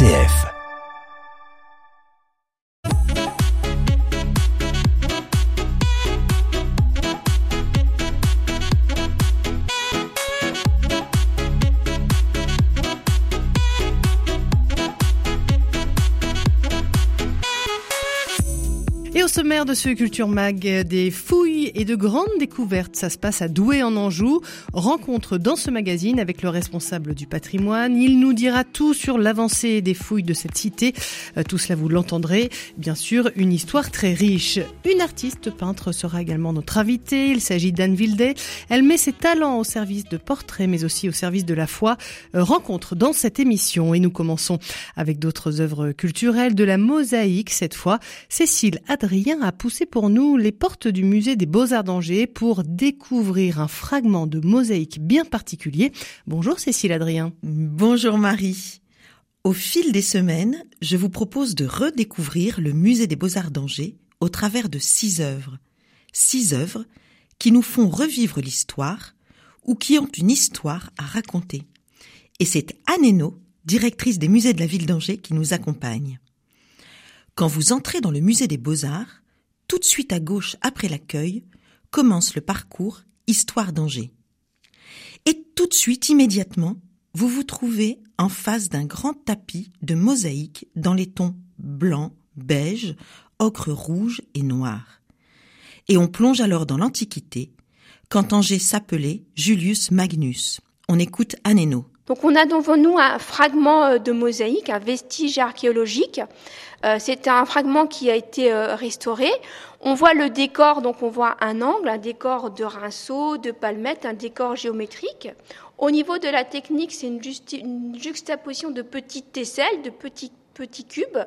RCF. De ce Culture Mag, des fouilles et de grandes découvertes. Ça se passe à Douai en Anjou. Rencontre dans ce magazine avec le responsable du patrimoine. Il nous dira tout sur l'avancée des fouilles de cette cité. Euh, tout cela, vous l'entendrez. Bien sûr, une histoire très riche. Une artiste peintre sera également notre invitée. Il s'agit d'Anne Vildet. Elle met ses talents au service de portraits, mais aussi au service de la foi. Euh, rencontre dans cette émission. Et nous commençons avec d'autres œuvres culturelles, de la mosaïque cette fois. Cécile Adrien a poussé pour nous les portes du musée des Beaux-Arts d'Angers pour découvrir un fragment de mosaïque bien particulier. Bonjour Cécile Adrien. Bonjour Marie. Au fil des semaines, je vous propose de redécouvrir le musée des Beaux-Arts d'Angers au travers de six œuvres. Six œuvres qui nous font revivre l'histoire ou qui ont une histoire à raconter. Et c'est Anne directrice des musées de la ville d'Angers, qui nous accompagne. Quand vous entrez dans le musée des beaux-arts, tout de suite à gauche après l'accueil, commence le parcours Histoire d'Angers. Et tout de suite, immédiatement, vous vous trouvez en face d'un grand tapis de mosaïque dans les tons blanc, beige, ocre rouge et noir. Et on plonge alors dans l'Antiquité, quand Angers s'appelait Julius Magnus. On écoute Anéno. Donc on a devant nous un fragment euh, de mosaïque, un vestige archéologique. Euh, c'est un fragment qui a été euh, restauré. On voit le décor, donc on voit un angle, un décor de rinceaux, de palmettes, un décor géométrique. Au niveau de la technique, c'est une, juxtaposition de petites tesselles, de petits, petits cubes.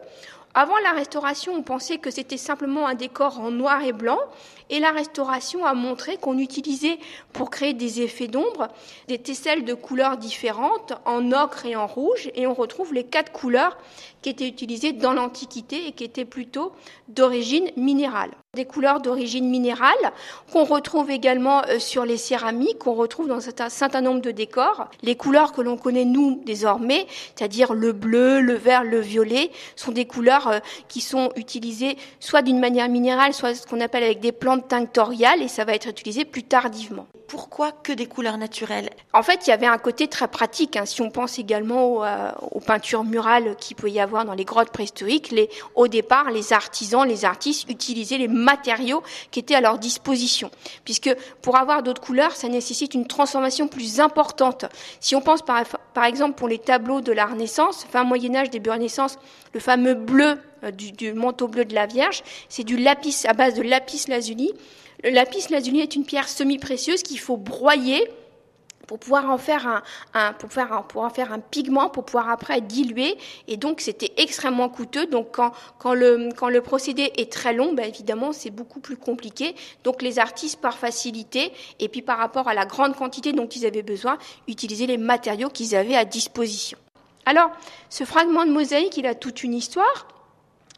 Avant la restauration, on pensait que c'était simplement un décor en noir et blanc, et la restauration a montré qu'on utilisait pour créer des effets d'ombre des tesselles de couleurs différentes, en ocre et en rouge, et on retrouve les quatre couleurs qui étaient utilisées dans l'Antiquité et qui étaient plutôt d'origine minérale des couleurs d'origine minérale qu'on retrouve également euh, sur les céramiques, qu'on retrouve dans un certain nombre de décors. Les couleurs que l'on connaît nous désormais, c'est-à-dire le bleu, le vert, le violet, sont des couleurs euh, qui sont utilisées soit d'une manière minérale, soit ce qu'on appelle avec des plantes tinctoriales, et ça va être utilisé plus tardivement. Pourquoi que des couleurs naturelles? En fait, il y avait un côté très pratique. Hein. Si on pense également aux, euh, aux peintures murales qu'il peut y avoir dans les grottes préhistoriques, les, au départ, les artisans, les artistes utilisaient les matériaux qui étaient à leur disposition. Puisque pour avoir d'autres couleurs, ça nécessite une transformation plus importante. Si on pense par, exemple pour les tableaux de la Renaissance, fin Moyen Âge, début Renaissance, le fameux bleu euh, du, du, manteau bleu de la Vierge, c'est du lapis à base de lapis lazuli. Le lapis lazuli est une pierre semi-précieuse qu'il faut broyer pour pouvoir en faire un, pour en faire un pigment pour pouvoir après diluer. Et donc c'était extrêmement coûteux. Donc quand, quand le quand le procédé est très long ben évidemment c'est beaucoup plus compliqué. Donc les artistes par facilité et puis par rapport à la grande quantité dont ils avaient besoin utilisaient les matériaux qu'ils avaient à disposition. Alors ce fragment de mosaïque il a toute une histoire.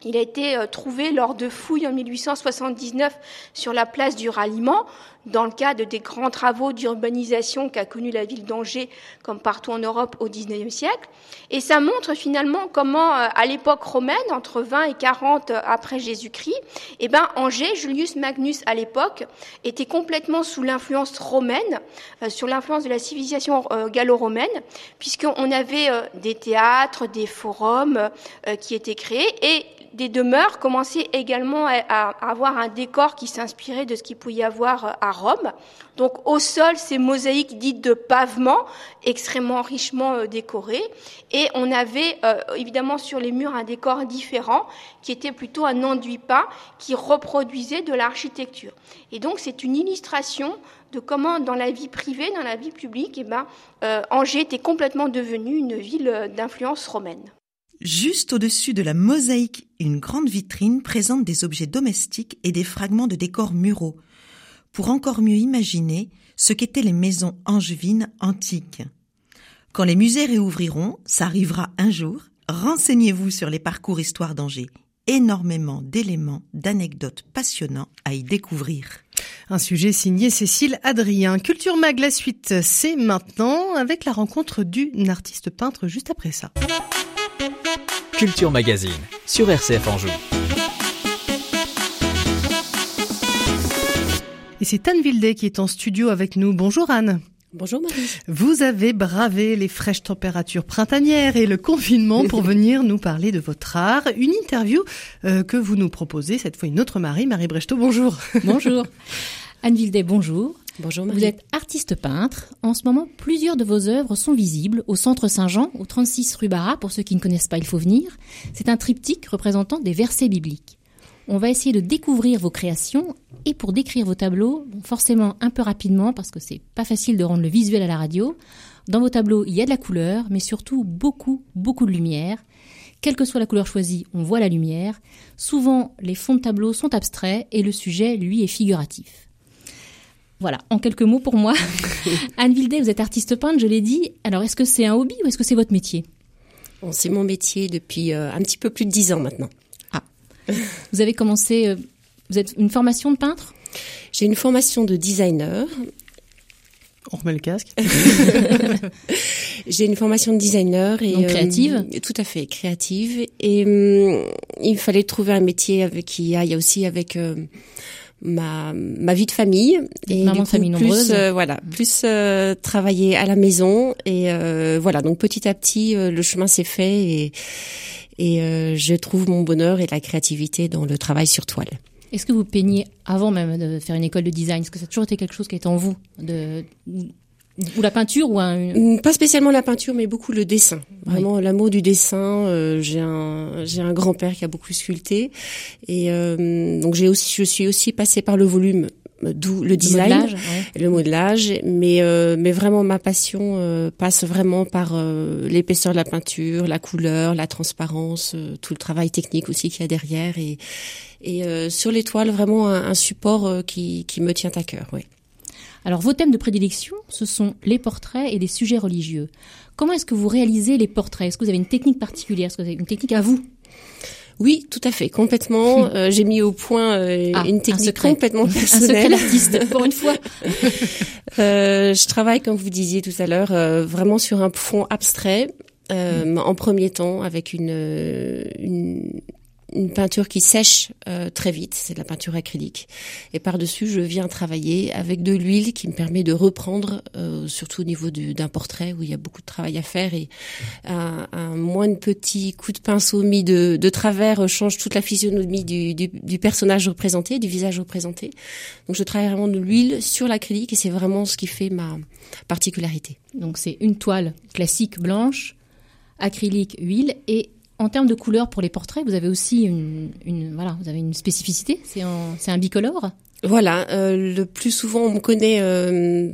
Il a été trouvé lors de fouilles en 1879 sur la place du ralliement, dans le cadre des grands travaux d'urbanisation qu'a connu la ville d'Angers, comme partout en Europe au XIXe siècle. Et ça montre finalement comment, à l'époque romaine, entre 20 et 40 après Jésus-Christ, eh ben, Angers, Julius Magnus à l'époque, était complètement sous l'influence romaine, euh, sur l'influence de la civilisation euh, gallo-romaine, puisqu'on avait euh, des théâtres, des forums qui étaient créés et des demeures commençaient également à, avoir un décor qui s'inspirait de ce qu'il pouvait y avoir à Rome. Donc au sol, ces mosaïques dites de pavement, extrêmement richement décorées. Et on avait euh, évidemment sur les murs un décor différent, qui était plutôt un enduit peint, qui reproduisait de l'architecture. Et donc c'est une illustration de comment dans la vie privée, dans la vie publique, eh ben, euh, Angers était complètement devenue une ville d'influence romaine. Juste au-dessus de la mosaïque, une grande vitrine présente des objets domestiques et des fragments de décors muraux, pour encore mieux imaginer ce qu'étaient les maisons angevines antiques. Quand les musées réouvriront, ça arrivera un jour, renseignez-vous sur les parcours Histoire d'Angers. Énormément d'éléments, d'anecdotes passionnants à y découvrir. Un sujet signé Cécile Adrien. Culture Mag, la suite, c'est maintenant avec la rencontre d'une artiste peintre juste après ça. Culture Magazine sur RCF Anjou. Et c'est Anne Vildet qui est en studio avec nous. Bonjour Anne. Bonjour Marie. Vous avez bravé les fraîches températures printanières et le confinement pour venir nous parler de votre art. Une interview euh, que vous nous proposez, cette fois une autre Marie, Marie Brechtot, bonjour. Bonjour. Anne Vildet, bonjour. Bonjour Marie. Vous êtes artiste peintre. En ce moment, plusieurs de vos œuvres sont visibles au Centre Saint-Jean, au 36 rue Barra. Pour ceux qui ne connaissent pas, il faut venir. C'est un triptyque représentant des versets bibliques. On va essayer de découvrir vos créations et pour décrire vos tableaux, forcément un peu rapidement parce que c'est pas facile de rendre le visuel à la radio. Dans vos tableaux, il y a de la couleur, mais surtout beaucoup, beaucoup de lumière. Quelle que soit la couleur choisie, on voit la lumière. Souvent, les fonds de tableau sont abstraits et le sujet, lui, est figuratif. Voilà, en quelques mots pour moi. Anne Vildet, vous êtes artiste peintre, je l'ai dit. Alors, est-ce que c'est un hobby ou est-ce que c'est votre métier? Bon, C'est mon métier depuis euh, un petit peu plus de dix ans maintenant. Vous avez commencé, euh, vous êtes une formation de peintre? J'ai une formation de designer. On remet le casque. J'ai une formation de designer et Donc créative. Euh, tout à fait créative. Et euh, il fallait trouver un métier avec qui aille aussi avec euh, ma ma vie de famille et maman famille plus, nombreuse. euh, voilà, plus euh, travailler à la maison et euh, voilà. Donc petit à petit, euh, le chemin s'est fait et et euh, je trouve mon bonheur et la créativité dans le travail sur toile. Est-ce que vous peignez avant même de faire une école de design Est-ce que ça a toujours été quelque chose qui est en vous de, Ou la peinture ou un... Mm, Pas spécialement la peinture, mais beaucoup le dessin. Vraiment l'amour du dessin. Euh, j'ai un j'ai un grand-père qui a beaucoup sculpté et euh, donc j'ai aussi je suis aussi passée par le volume, euh, d'où le design, modelage, ouais. le modelage. Mais euh, mais vraiment ma passion euh, passe vraiment par euh, l'épaisseur de la peinture, la couleur, la transparence, euh, tout le travail technique aussi qu'il y a derrière et et euh, sur l'étoile vraiment un, un support qui qui me tient à cœur. Oui. Alors vos thèmes de prédilection, ce sont les portraits et les sujets religieux. Comment est-ce que vous réalisez les portraits? Est-ce que vous avez une technique particulière? Est-ce que vous avez une technique à vous? Oui, tout à fait, complètement. Euh, j'ai mis au point euh, Ah, une un technique secret. complètement Un secret personnelle. d'artiste, pour une fois. Euh, je travaille, comme vous disiez tout à l'heure, vraiment sur un fond abstrait. euh, En premier temps, avec une, une une peinture qui sèche euh, très vite, c'est de la peinture acrylique. Et par-dessus, je viens travailler avec de l'huile qui me permet de reprendre, euh, surtout au niveau du- d'un portrait où il y a beaucoup de travail à faire et un, un moindre petit coup de pinceau mis de, de travers change toute la physionomie du, du, du personnage représenté, du visage représenté. Donc je travaille vraiment de l'huile sur l'acrylique et c'est vraiment ce qui fait ma particularité. Donc c'est une toile classique blanche, acrylique, huile et en termes de couleur pour les portraits, vous avez aussi une, voilà, vous avez une spécificité. C'est un bicolore? Voilà, euh, le plus souvent on me connaît euh,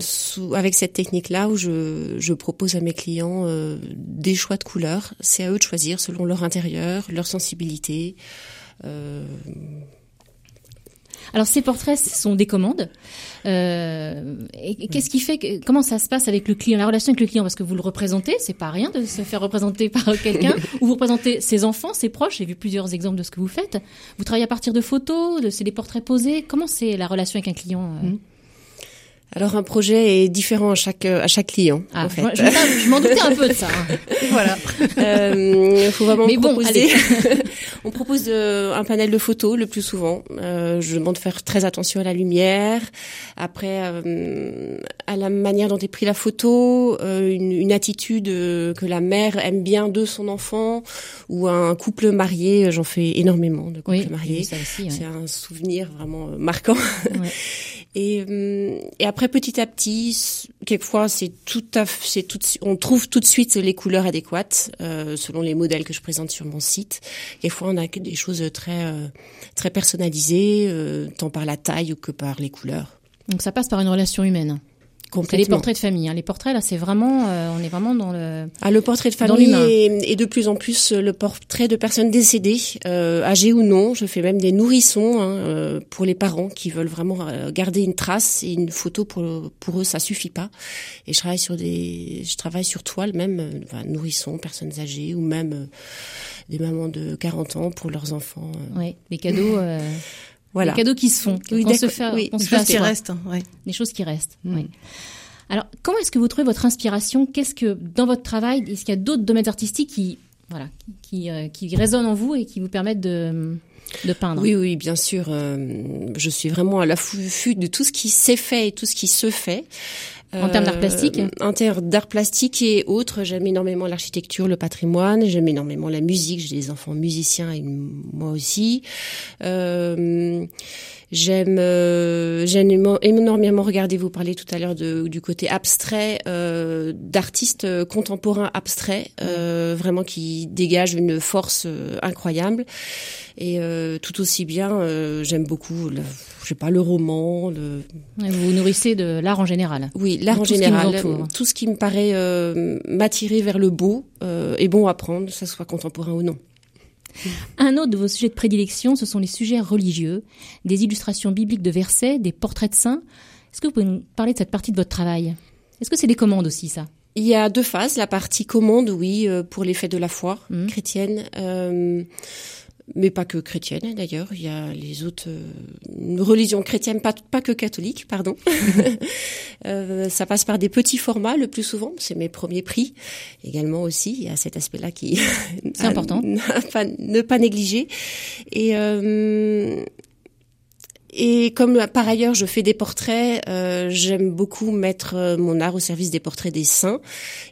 avec cette technique-là où je, je propose à mes clients euh, des choix de couleurs. C'est à eux de choisir selon leur intérieur, leur sensibilité. Alors ces portraits ce sont des commandes. Euh, et qu'est-ce qui fait que comment ça se passe avec le client, la relation avec le client? Parce que vous le représentez, c'est pas rien de se faire représenter par quelqu'un ou vous représentez ses enfants, ses proches. J'ai vu plusieurs exemples de ce que vous faites. Vous travaillez à partir de photos, de c'est des portraits posés. Comment c'est la relation avec un client euh? Alors un projet est différent à chaque à chaque client. Ah, en fait. je, m'en- doutais un peu de ça. hein. voilà. Euh, faut vraiment Mais bon, proposer. on propose de- un panel de photos le plus souvent. Euh, je demande de faire très attention à la lumière. Après, euh, à la manière dont est prise la photo, euh, une, une attitude euh, que la mère aime bien de son enfant, ou un couple marié. J'en fais énormément de couples Oui, mariés. ouais. C'est un souvenir vraiment euh, marquant. Ouais. Et, hum, et après petit à petit, quelquefois c'est tout à c'est tout, on trouve tout de suite les couleurs adéquates euh, selon les modèles que je présente sur mon site. Quelquefois on a des choses très euh, très personnalisées, euh, tant par la taille que par les couleurs. Donc ça passe par une relation humaine. C'est les portraits de famille. hein. Les portraits là, c'est vraiment, euh, on est vraiment dans le. Ah, le portrait de famille et, et de plus en plus euh, le portrait de personnes décédées, euh, âgées ou non. Je fais même des nourrissons hein, pour les parents qui veulent vraiment garder une trace et une photo pour pour eux ça suffit pas. Et je travaille sur des, je travaille sur toile même, enfin, nourrissons, personnes âgées ou même des mamans de 40 ans pour leurs enfants. Ouais, les cadeaux. euh, Voilà. Les cadeaux qui se font. Oui, qu'on se fait, Oui, qu'on se Une fait à chose qui soi. reste. ouais. Des choses qui restent. Oui. Alors, comment est-ce que vous trouvez votre inspiration? Qu'est-ce que dans votre travail, est-ce qu'il y a d'autres domaines artistiques qui voilà, qui, qui résonnent en vous et qui vous permettent de de peindre? Oui, oui, bien sûr. je suis vraiment à l'affût de tout ce qui s'est fait et tout ce qui se fait. En termes d'art plastique euh, En termes d'art plastique et autres, j'aime énormément l'architecture, le patrimoine, j'aime énormément la musique, j'ai des enfants musiciens et moi aussi. Euh, J'aime euh, énormément regarder, vous parler tout à l'heure du côté abstrait, euh, d'artistes contemporains abstraits, euh, vraiment qui dégagent une force euh, incroyable. Et euh, tout aussi bien, euh, j'aime beaucoup, le, je sais pas, le roman. Le... Vous vous nourrissez de l'art en général. Oui, l'art en général. tout ce qui me paraît m'attirer vers le beau est bon à prendre, que ce soit contemporain ou non. Un autre de vos sujets de prédilection, ce sont les sujets religieux, des illustrations bibliques de versets, des portraits de saints. Est-ce que vous pouvez nous parler de cette partie de votre travail? Est-ce que c'est des commandes aussi, ça? Il y a deux phases. La partie commande, oui, euh, pour les fêtes de la foi mmh. chrétienne. Euh, mais pas que chrétienne d'ailleurs, il y a les autres euh, religions chrétiennes, pas, pas que catholiques, pardon. euh, ça passe par des petits formats le plus souvent, c'est mes premiers prix. Également aussi, il y a cet aspect-là qui c'est important, ne pas négliger. Et euh, et comme par ailleurs je fais des portraits, euh, j'aime beaucoup mettre euh, mon art au service des portraits des saints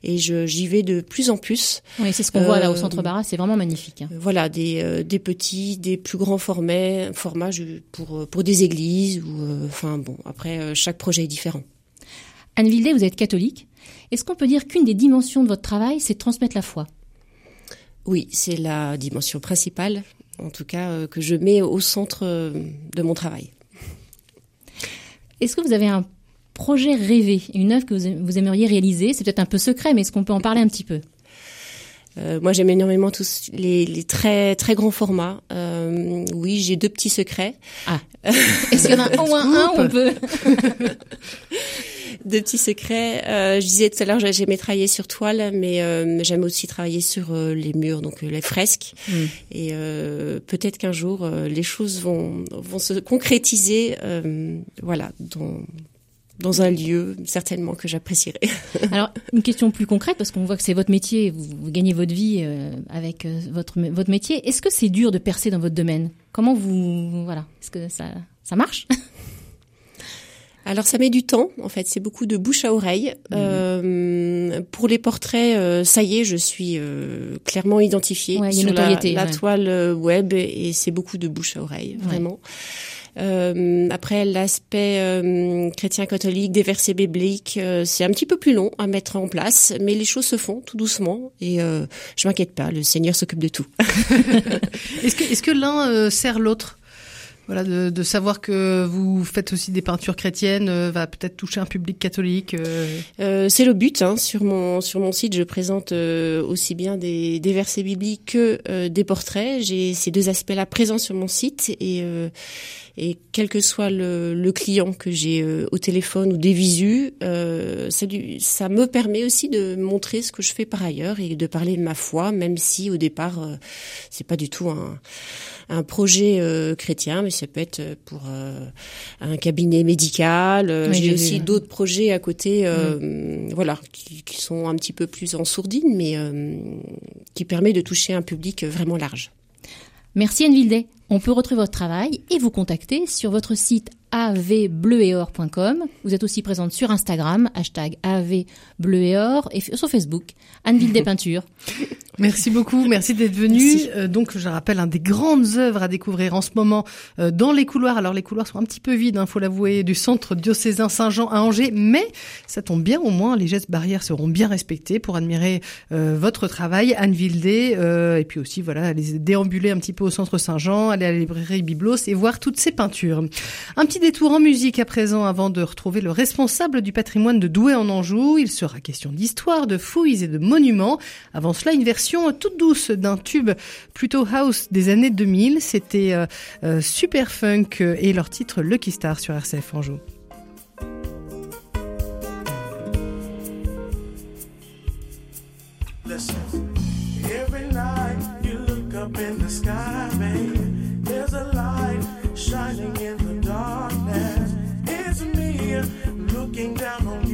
et j'y vais de plus en plus. Oui, c'est ce qu'on voit là au euh, centre Barra, c'est vraiment magnifique. Hein. Voilà, des, des petits, des plus grands formats, formats pour pour des églises ou enfin bon. Après, chaque projet est différent. Anne Vildet, vous êtes catholique. Est-ce qu'on peut dire qu'une des dimensions de votre travail, c'est transmettre la foi? Oui, c'est la dimension principale en tout cas euh, que je mets au centre euh, de mon travail. Est-ce que vous avez un projet rêvé, une œuvre que vous aimeriez réaliser? C'est peut-être un peu secret, mais est-ce qu'on peut en parler un petit peu? Euh, moi, j'aime énormément tous les, très très grands formats. oui, j'ai deux petits secrets. Ah. Est-ce qu'il y en a au moins un où on peut? de petits secrets. Euh, je disais tout à l'heure, j'aimais travailler sur toile, mais euh, j'aime aussi travailler sur euh, les murs, donc les fresques. Mm. Et peut-être qu'un jour, les choses vont, vont se concrétiser, voilà, dans, dans un lieu certainement que j'apprécierais. Alors une question plus concrète parce qu'on voit que c'est votre métier, vous, vous, gagnez votre vie avec votre votre métier. Est-ce que c'est dur de percer dans votre domaine? Comment vous voilà Est-ce que ça ça marche? Alors ça met du temps, en fait, c'est beaucoup de bouche à oreille. Mhm. Euh, pour les portraits, euh, ça y est, je suis euh, clairement identifiée sur la, la toile web et c'est beaucoup de bouche à oreille, vraiment. après l'aspect chrétien catholique des versets bibliques, c'est un petit peu plus long à mettre en place, mais les choses se font tout doucement et je m'inquiète pas, le Seigneur s'occupe de tout. est-ce que, est-ce que l'un sert l'autre? Voilà, de, de, savoir que vous faites aussi des peintures chrétiennes euh, va peut-être toucher un public catholique. Euh. Euh, c'est le but. Hein. Sur mon sur mon site, je présente euh, aussi bien des, des versets bibliques que des portraits. J'ai ces deux aspects-là présents sur mon site et et quel que soit le, le client que j'ai au téléphone ou des visus, ça, ça me permet aussi de montrer ce que je fais par ailleurs et de parler de ma foi, même si au départ c'est pas du tout un un projet euh, chrétien, mais ça peut être euh, pour euh, un cabinet médical. J'ai aussi d'autres projets à côté, mm. voilà, qui, qui, sont un petit peu plus en sourdine, mais qui permet de toucher un public vraiment large. Merci Anne Vildet. On peut retrouver votre travail et vous contacter sur votre site avbleuetor.com. Vous êtes aussi présente sur Instagram, hashtag avbleueor, et sur Facebook, Anneville des Peintures. Merci beaucoup, merci d'être venu. Euh, donc, je rappelle, un des grandes œuvres à découvrir en ce moment euh, dans les couloirs. Alors, les couloirs sont un petit peu vides, il hein, faut l'avouer, du centre diocésain Saint-Jean à Angers, mais ça tombe bien, au moins, les gestes barrières seront bien respectés pour admirer euh, votre travail, Anne Vildé, et puis aussi, voilà, aller déambuler un petit peu au centre Saint-Jean, aller à la librairie Biblos et voir toutes ces peintures. Un petit petit détour en musique à présent avant de retrouver le responsable du patrimoine de Douai en Anjou. Il sera question d'histoire, de fouilles et de monuments. Avant cela, une version toute douce d'un tube plutôt house des années 2000. C'était euh, euh, Super Funk et leur titre Lucky Star sur RCF Anjou. Shining in the dark. looking down on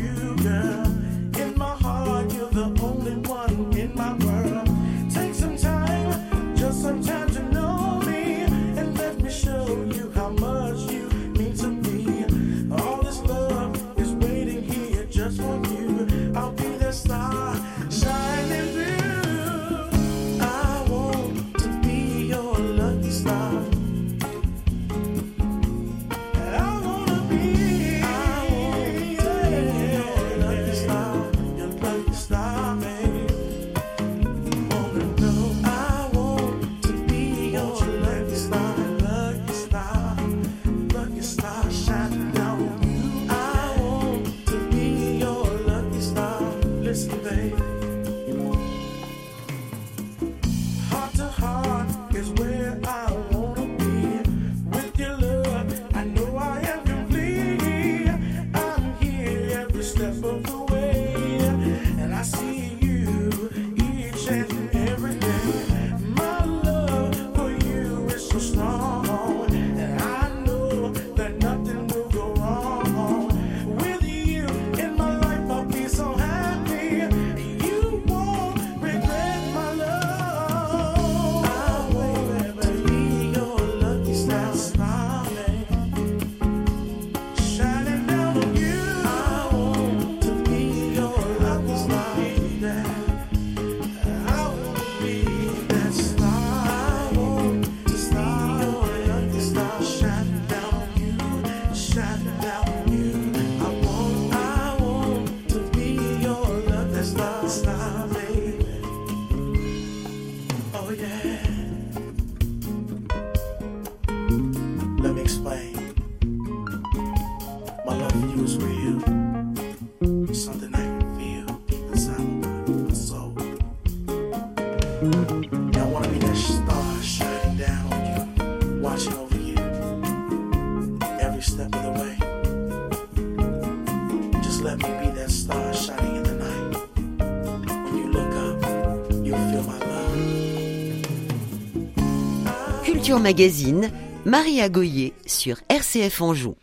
Magazine, Maria Goyer sur RCF Anjou.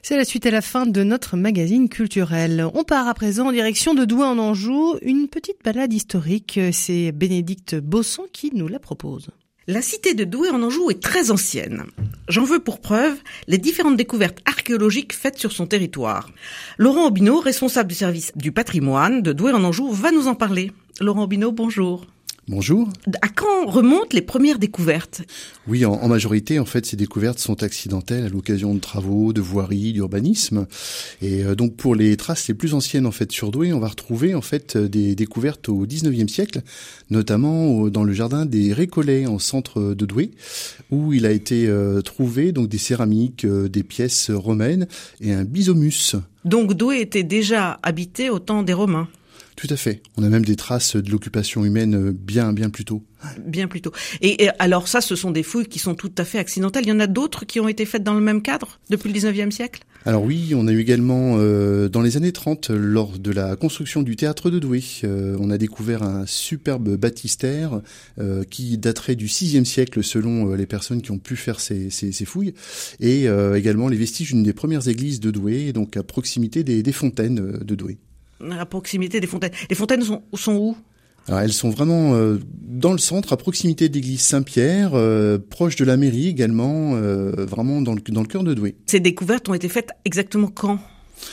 C'est la suite à la fin de notre magazine culturel. On part à présent en direction de Douai en Anjou. Une petite balade historique. C'est Bénédicte Bosson qui nous la propose. La cité de Douai en Anjou est très ancienne. J'en veux pour preuve les différentes découvertes archéologiques faites sur son territoire. Laurent Aubineau, responsable du service du patrimoine de Douai en Anjou, va nous en parler. Laurent Aubineau, bonjour. Bonjour. À quand remontent les premières découvertes? Oui, en, en, majorité, en fait, ces découvertes sont accidentelles à l'occasion de travaux, de voiries, d'urbanisme. Et euh, donc, pour les traces les plus anciennes, en fait, sur Douai, on va retrouver, en fait, des découvertes au 19e siècle, notamment au, dans le jardin des Récollets, en centre de Douai, où il a été euh, trouvé, donc, des céramiques, euh, des pièces romaines et un bisomus. Donc, Douai était déjà habité au temps des Romains? Tout à fait. On a même des traces de l'occupation humaine bien, bien plus tôt. Bien plus tôt. Et, et, alors ça, ce sont des fouilles qui sont tout à fait accidentelles. Il y en a d'autres qui ont été faites dans le même cadre depuis le 19e siècle? Alors oui, on a eu également, euh, dans les années 30, lors de la construction du théâtre de Douai, euh, on a découvert un superbe baptistère euh, qui daterait du 6e siècle selon les personnes qui ont pu faire ces, ces, ces fouilles, et également les vestiges d'une des premières églises de Douai, donc à proximité des, des fontaines de Douai à proximité des fontaines. Les fontaines sont, sont où? Alors, elles sont vraiment euh, dans le centre, à proximité de l'église Saint-Pierre, euh, proche de la mairie également, euh, vraiment dans le, dans le cœur de Douai. Ces découvertes ont été faites exactement quand?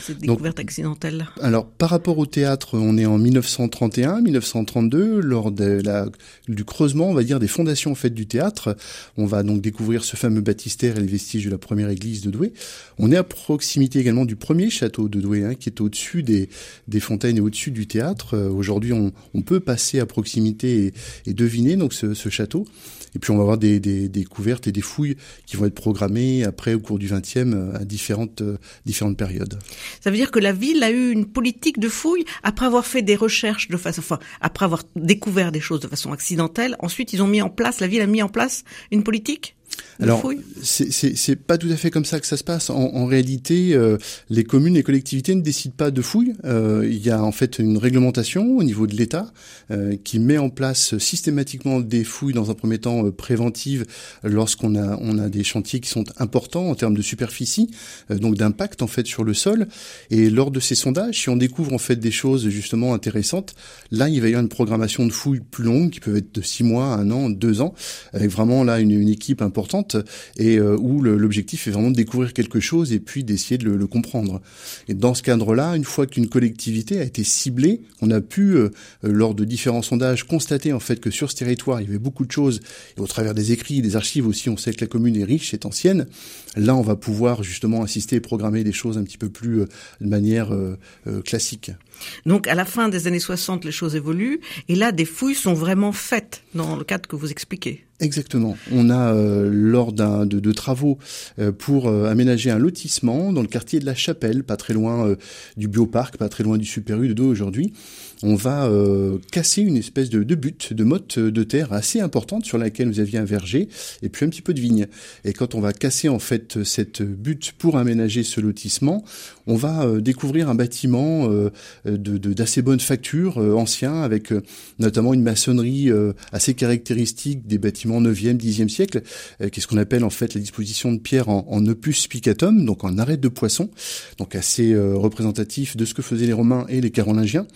Cette découverte Donc, accidentelle Alors, par rapport au théâtre, on est en 1931, 1932, lors de la, du creusement, on va dire, des fondations en fait du théâtre. On va donc découvrir ce fameux baptistère et les vestiges de la première église de Douai. On est à proximité également du premier château de Douai, hein, qui est au-dessus des, des fontaines et au-dessus du théâtre. Euh, Aujourd'hui, on, on, peut passer à proximité et, et deviner donc ce, ce, château. Et puis, on va avoir des, des, des découvertes et des fouilles qui vont être programmées après au cours du 20e à différentes, différentes périodes. Ça veut dire que la ville a eu une politique de fouille après avoir fait des recherches de façon, enfin, après avoir découvert des choses de façon accidentelle. Ensuite, ils ont mis en place, la ville a mis en place une politique? Alors, c'est pas tout à fait comme ça que ça se passe. En, en réalité, euh, les communes, les collectivités ne décident pas de fouilles. Euh, il y a en fait une réglementation au niveau de l'État euh, qui met en place systématiquement des fouilles dans un premier temps euh, préventives lorsqu'on a on a des chantiers qui sont importants en termes de superficie, euh, donc d'impact en fait sur le sol. Et lors de ces sondages, si on découvre en fait des choses justement intéressantes, là il va y avoir une programmation de fouilles plus longue qui peuvent être de six mois, un an, deux ans, avec vraiment là une, une équipe et euh, où l'objectif est vraiment de découvrir quelque chose et puis d'essayer de le, le, comprendre. Et dans ce cadre-là, une fois qu'une collectivité a été ciblée, on a pu, euh, lors de différents sondages, constater en fait que sur ce territoire, il y avait beaucoup de choses, et au travers des écrits, des archives aussi, on sait que la commune est riche, est ancienne. Là, on va pouvoir justement assister et programmer des choses un petit peu plus euh, de manière euh, classique. Donc à la fin des années 60, les choses évoluent, et là, des fouilles sont vraiment faites dans le cadre que vous expliquez. Exactement. On a, euh, lors d'un de, de, travaux euh, pour euh, aménager un lotissement dans le quartier de la Chapelle, pas très loin euh, du bioparc, pas très loin du Super U de dos aujourd'hui, on va euh, casser une espèce de, de butte, de motte de terre assez importante sur laquelle vous aviez un verger et puis un petit peu de vigne. Et quand on va casser en fait cette butte pour aménager ce lotissement, on va euh, découvrir un bâtiment d'assez bonne facture, ancien, avec notamment une maçonnerie assez caractéristique des bâtiments 9e, 10e siècle, qui est ce qu'on appelle en fait la disposition de pierre en, opus spicatum, donc en arête de poisson, donc assez représentatif de ce que faisaient les Romains et les Carolingiens.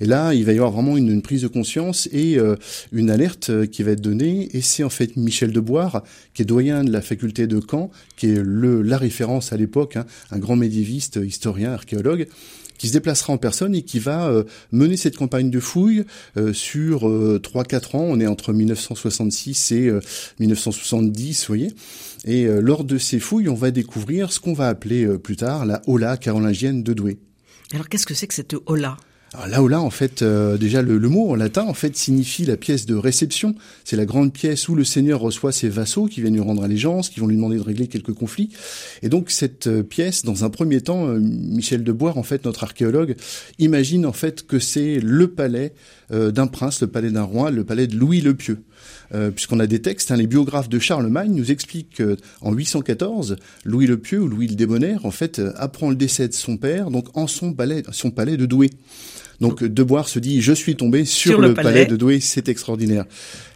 Et là, il va y avoir vraiment une, prise de conscience et euh, une alerte qui va être donnée. Et c'est en fait Michel Deboire, qui est doyen de la faculté de Caen, qui est le, la référence à l'époque, hein, un grand médiéviste, historien, archéologue, qui se déplacera en personne et qui va euh, mener cette campagne de fouilles euh, sur euh, 3-4 ans. On est entre 1966 et 1970, vous voyez. Et lors de ces fouilles, on va découvrir ce qu'on va appeler plus tard la Hola carolingienne de Douai. Alors qu'est-ce que c'est que cette Hola? Alors où là, en fait, euh, déjà le, le, mot en latin, en fait, signifie la pièce de réception. C'est la grande pièce où le seigneur reçoit ses vassaux qui viennent lui rendre allégeance, qui vont lui demander de régler quelques conflits. Et donc cette euh, pièce, dans un premier temps, euh, Michel Deboire, en fait, notre archéologue, imagine en fait que c'est le palais euh, d'un prince, le palais d'un roi, le palais de Louis le Pieux. Euh, puisqu'on a des textes, hein, les biographes de Charlemagne nous expliquent qu'en 814, Louis le Pieux ou Louis le Débonnaire, en fait, euh, apprend le décès de son père, donc en son palais, son palais de Douai. Donc Deboire se dit, je suis tombé sur, Sur le, le palais. palais. de Douai, c'est extraordinaire.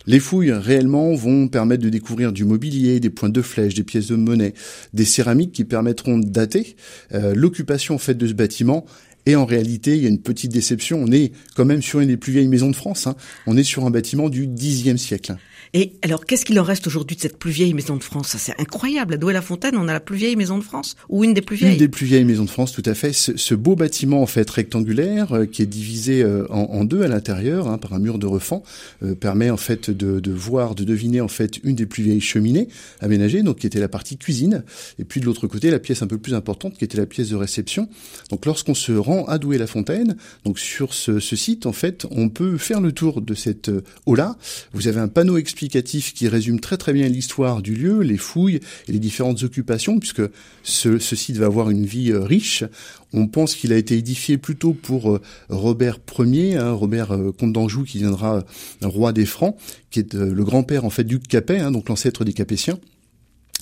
Les fouilles réellement vont permettre de découvrir du mobilier, des pointes de flèches, des pièces de monnaie, des céramiques qui permettront de dater euh, l'occupation en fait de ce bâtiment. Et en réalité, il y a une petite déception. On est quand même sur une des plus vieilles maisons de France. hein. On est sur un bâtiment du Xe siècle. Et alors, qu'est-ce qu'il en reste aujourd'hui de cette plus vieille maison de France? Ça, C'est incroyable. À Douai-la-Fontaine, on a la plus vieille maison de France, ou une des plus vieilles? Une des plus vieilles maisons de France, tout à fait. Ce, ce beau bâtiment en fait rectangulaire, euh, qui est divisé euh, en, en deux à l'intérieur hein, par un mur de refend, euh, permet en fait de, de voir, de deviner en fait une des plus vieilles cheminées aménagées, donc qui était la partie cuisine, et puis de l'autre côté la pièce un peu plus importante qui était la pièce de réception. Donc lorsqu'on se rend à Douai-la-Fontaine, donc sur ce, ce site en fait, on peut faire le tour de cette eau-là. Vous avez un panneau explicatif qui résume très très bien l'histoire du lieu, les fouilles et les différentes occupations, puisque ce, site va avoir une vie euh, riche. On pense qu'il a été édifié plutôt pour euh, Robert Ier, hein, Robert euh, comte d'Anjou, qui viendra euh, roi des Francs, qui est le grand-père en fait du Capet, hein, donc l'ancêtre des Capétiens.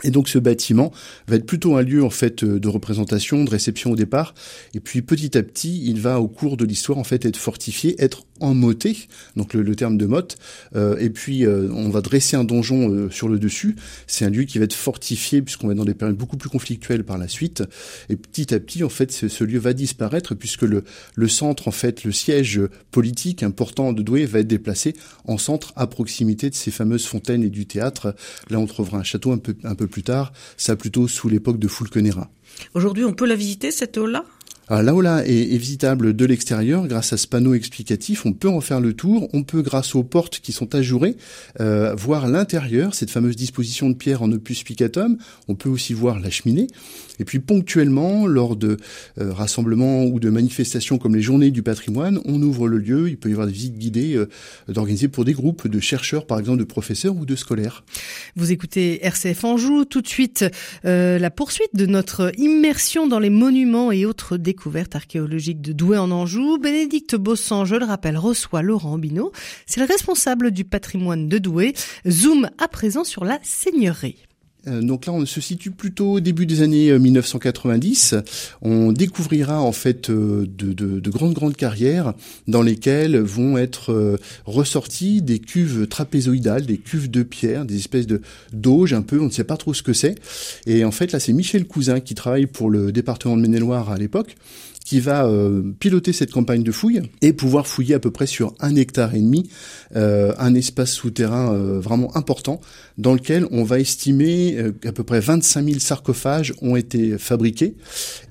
Et donc ce bâtiment va être plutôt un lieu en fait de représentation, de réception au départ, et puis petit à petit, il va au cours de l'histoire en fait être fortifié, être emmoté, donc le, le terme de motte, euh, et puis euh, on va dresser un donjon euh, sur le dessus. C'est un lieu qui va être fortifié puisqu'on va être dans des périodes beaucoup plus conflictuelles par la suite, et petit à petit en fait ce, ce lieu va disparaître puisque le, le centre en fait, le siège politique important de Douai va être déplacé en centre à proximité de ces fameuses fontaines et du théâtre. Là on trouvera un château un peu un peu plus tard, ça plutôt sous l'époque de Fulconera. Aujourd'hui, on peut la visiter, cette eau-là? Où là est, est visitable de l'extérieur. Grâce à ce panneau explicatif, on peut en faire le tour, on peut grâce aux portes qui sont ajourées euh, voir l'intérieur, cette fameuse disposition de pierre en opus picatum, on peut aussi voir la cheminée, et puis ponctuellement lors de euh, rassemblements ou de manifestations comme les journées du patrimoine, on ouvre le lieu, il peut y avoir des visites guidées euh, organisées pour des groupes de chercheurs par exemple de professeurs ou de scolaires. Vous écoutez RCF Anjou, tout de suite euh, la poursuite de notre immersion dans les monuments et autres découvertes archéologiques de Douai en Anjou. Bénédicte Bossan, je le rappelle, reçoit Laurent Binot. C'est le responsable du patrimoine de Douai. Zoom à présent sur la seigneurie. Euh, Donc là, on se situe plutôt au début des années euh, 1990. On découvrira en fait euh, de, de- de grandes grandes carrières dans lesquelles vont être euh, ressorties des cuves trapézoïdales, des cuves de pierre, des espèces de d'auges un peu. On ne sait pas trop ce que c'est. Et en fait, là, c'est Michel Cousin qui travaille pour le département de Maine-et-Loire à l'époque qui va euh, piloter cette campagne de fouilles et pouvoir fouiller à peu près sur un hectare et demi euh, un espace souterrain euh, vraiment important dans lequel on va estimer euh, qu'à peu près 25 000 sarcophages ont été fabriqués.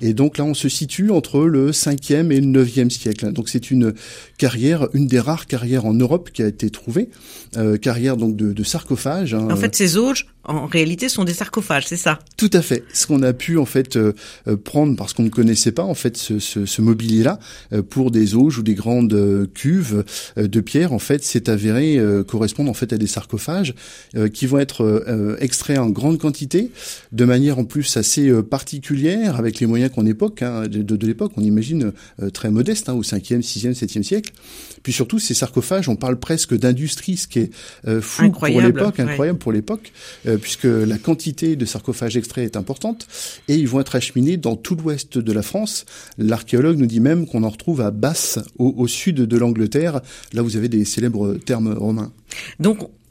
Et donc là, on se situe entre le 5e et le 9e siècle. Donc c'est une carrière, une des rares carrières en Europe qui a été trouvée, euh, carrière donc de, de sarcophages. hein, En fait, ces auges, en réalité, sont des sarcophages, c'est ça tout à fait. Ce qu'on a pu en fait euh, euh, prendre parce qu'on ne connaissait pas en fait ce, ce, ce mobilier-là euh, pour des auges ou des grandes euh, cuves euh, de pierre, en fait, c'est avéré euh, correspondre en fait à des sarcophages euh, qui vont être extraits en grande quantité, de manière en plus assez euh, particulière avec les moyens qu'on époque hein, de, de, l'époque. On imagine euh, très modeste hein, au 5e, 6e, 7e siècle. Puis surtout ces sarcophages, on parle presque d'industrie, ce qui est euh, fou Incroyable, pour l'époque, ouais. incroyable pour l'époque, puisque la quantité de sarcophages extraits est importante et ils vont être acheminés dans tout l'ouest de la France. L'archéologue nous dit même qu'on en retrouve à Basse, au, sud de l'Angleterre. Là, vous avez des célèbres termes romains.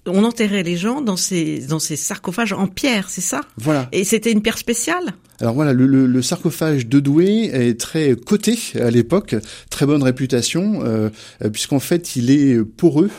On enterrait les gens dans ces, dans ces sarcophages en pierre, c'est ça? Voilà. Et c'était une pierre spéciale? Alors voilà, le, le- le sarcophage de Douai est très coté à l'époque, très bonne réputation, euh, puisqu'en fait il est poreux,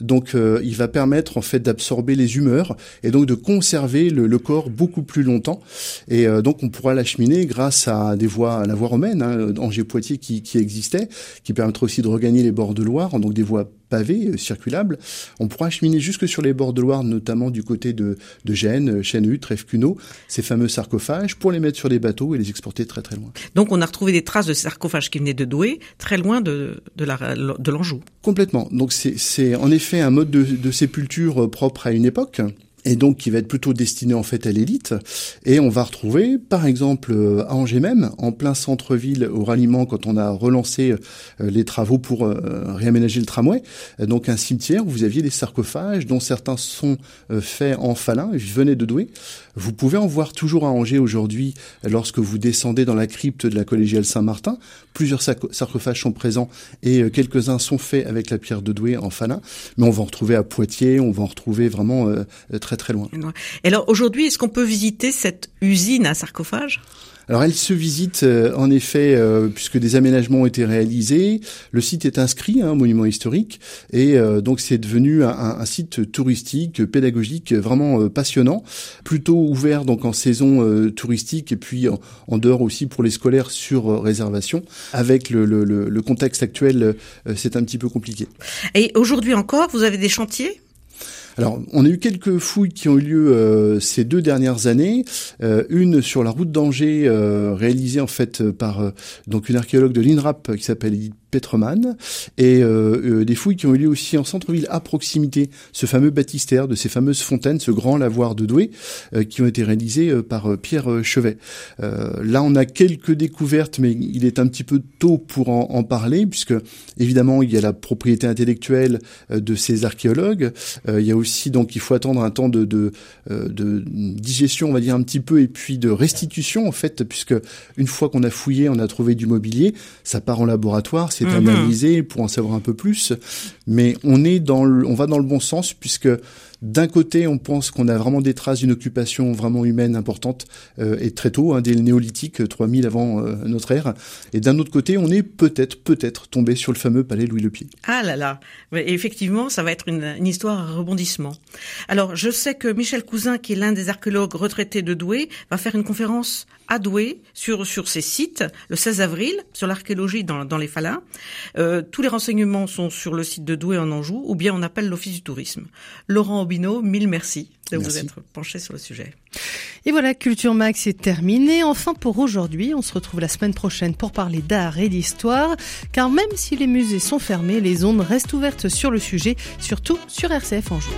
donc euh, il va permettre en fait d'absorber les humeurs et donc de conserver le, le corps beaucoup plus longtemps. Et euh, donc on pourra l'acheminer grâce à des voies, à la voie romaine, hein, Angers-Poitiers qui, qui existait, qui permettra aussi de regagner les bords de Loire, donc des voies pavées, euh, circulables. On pourra acheminer jusque sur les bords de Loire, notamment du côté de, de Gênes, Chêne-Hut, Trèves-Cuneau, ces fameux sarcophages, pour les mettre sur des bateaux et les exporter très très loin. Donc, on a retrouvé des traces de sarcophages qui venaient de Douai, très loin de, de, la, de l'Anjou. Complètement. Donc c'est c'est en effet un mode de, de sépulture euh, propre à une époque. Et donc qui va être plutôt destiné en fait à l'élite. Et on va retrouver, par exemple, euh, à Angers même, en plein centre-ville, au ralliement, quand on a relancé euh, les travaux pour euh, réaménager le tramway, donc un cimetière où vous aviez des sarcophages, dont certains sont faits en falin, je venais de Douai. Vous pouvez en voir toujours à Angers aujourd'hui, lorsque vous descendez dans la crypte de la collégiale Saint-Martin. Plusieurs sarcophages sont présents et quelques-uns sont faits avec la pierre de Douai en falin. Mais on va en retrouver à Poitiers, on va en retrouver vraiment très très loin. Et alors aujourd'hui, est-ce qu'on peut visiter cette usine à sarcophage? Alors elle se visite euh, en effet euh, puisque des aménagements ont été réalisés. Le site est inscrit, hein, monument historique, et euh, donc c'est devenu un, un, site touristique, pédagogique, vraiment passionnant, plutôt ouvert donc en saison touristique et puis en, dehors aussi pour les scolaires sur réservation. Avec le, le, le contexte actuel, c'est un petit peu compliqué. Et aujourd'hui encore, vous avez des chantiers? Alors, on a eu quelques fouilles qui ont eu lieu euh, ces deux dernières années. Euh, une sur la route d'Angers, euh, réalisée en fait par donc une archéologue de l'INRAP qui s'appelle Edith Petroman, et des fouilles qui ont eu lieu aussi en centre-ville à proximité, ce fameux baptistère de ces fameuses fontaines, ce grand lavoir de Douai, qui ont été réalisées par Pierre Chevet. là, on a quelques découvertes, mais il est un petit peu tôt pour en, parler, puisque évidemment, il y a la propriété intellectuelle de ces archéologues, il y a aussi donc il faut attendre un temps de, euh, de digestion, on va dire un petit peu, et puis de restitution en fait, puisque une fois qu'on a fouillé, on a trouvé du mobilier, ça part en laboratoire, c'est mhm. analysé pour en savoir un peu plus, mais on est dans le, on va dans le bon sens puisque d'un côté, on pense qu'on a vraiment des traces d'une occupation vraiment humaine importante euh, et très tôt, hein, dès le néolithique, 3000 avant euh, notre ère. Et d'un autre côté, on est peut-être, peut-être tombé sur le fameux palais Louis le Pied. Ah là là, effectivement, ça va être une, une, histoire à rebondissement. Alors, je sais que Michel Cousin, qui est l'un des archéologues retraités de Douai, va faire une conférence à Douai sur sur ces sites le 16 avril sur l'archéologie dans, dans les Falins. Euh, tous les renseignements sont sur le site de Douai en Anjou, ou bien on appelle l'Office du tourisme. Laurent mille merci de vous être penché sur le sujet. Et voilà, Culture Max est terminé. Enfin pour aujourd'hui, on se retrouve la semaine prochaine pour parler d'art et d'histoire, car même si les musées sont fermés, les ondes restent ouvertes sur le sujet, surtout sur RCF Anjou.